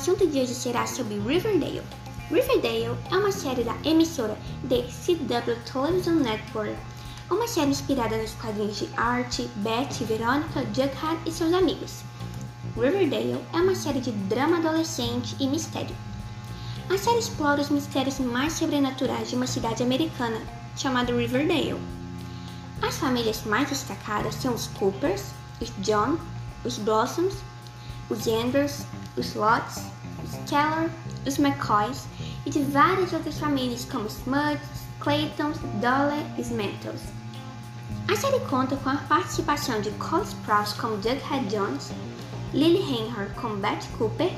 assunto de hoje será sobre Riverdale. Riverdale é uma série da emissora The CW Television Network, uma série inspirada nos quadrinhos de Art, Betty, Veronica, Jughead e seus amigos. Riverdale é uma série de drama adolescente e mistério. A série explora os mistérios mais sobrenaturais de uma cidade americana chamada Riverdale. As famílias mais destacadas são os Coopers, os John, os Blossoms, os Anders, os Lotts, os Keller, os McCoys e de várias outras famílias como Smuts, Claytons, Dole e Smantles. A série conta com a participação de Cole Sprouse como Jughead Jones, Lily Reinhardt como Beth Cooper,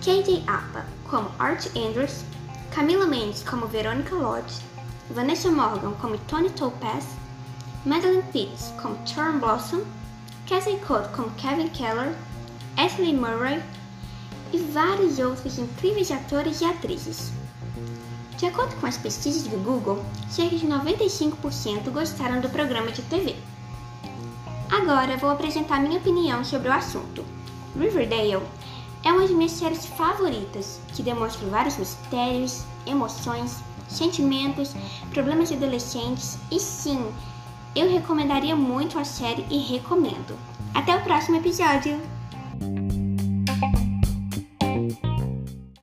KJ Apa como Art Andrews, Camila Mendes como Veronica Lodge, Vanessa Morgan como Tony Topaz, Madeline Pitts como Charm Blossom, Cassie Code como Kevin Keller, Ashley Murray e vários outros incríveis atores e atrizes. De acordo com as pesquisas do Google, cerca de 95% gostaram do programa de TV. Agora vou apresentar minha opinião sobre o assunto. Riverdale é uma de minhas séries favoritas, que demonstra vários mistérios, emoções, sentimentos, problemas de adolescentes e sim, eu recomendaria muito a série e recomendo. Até o próximo episódio!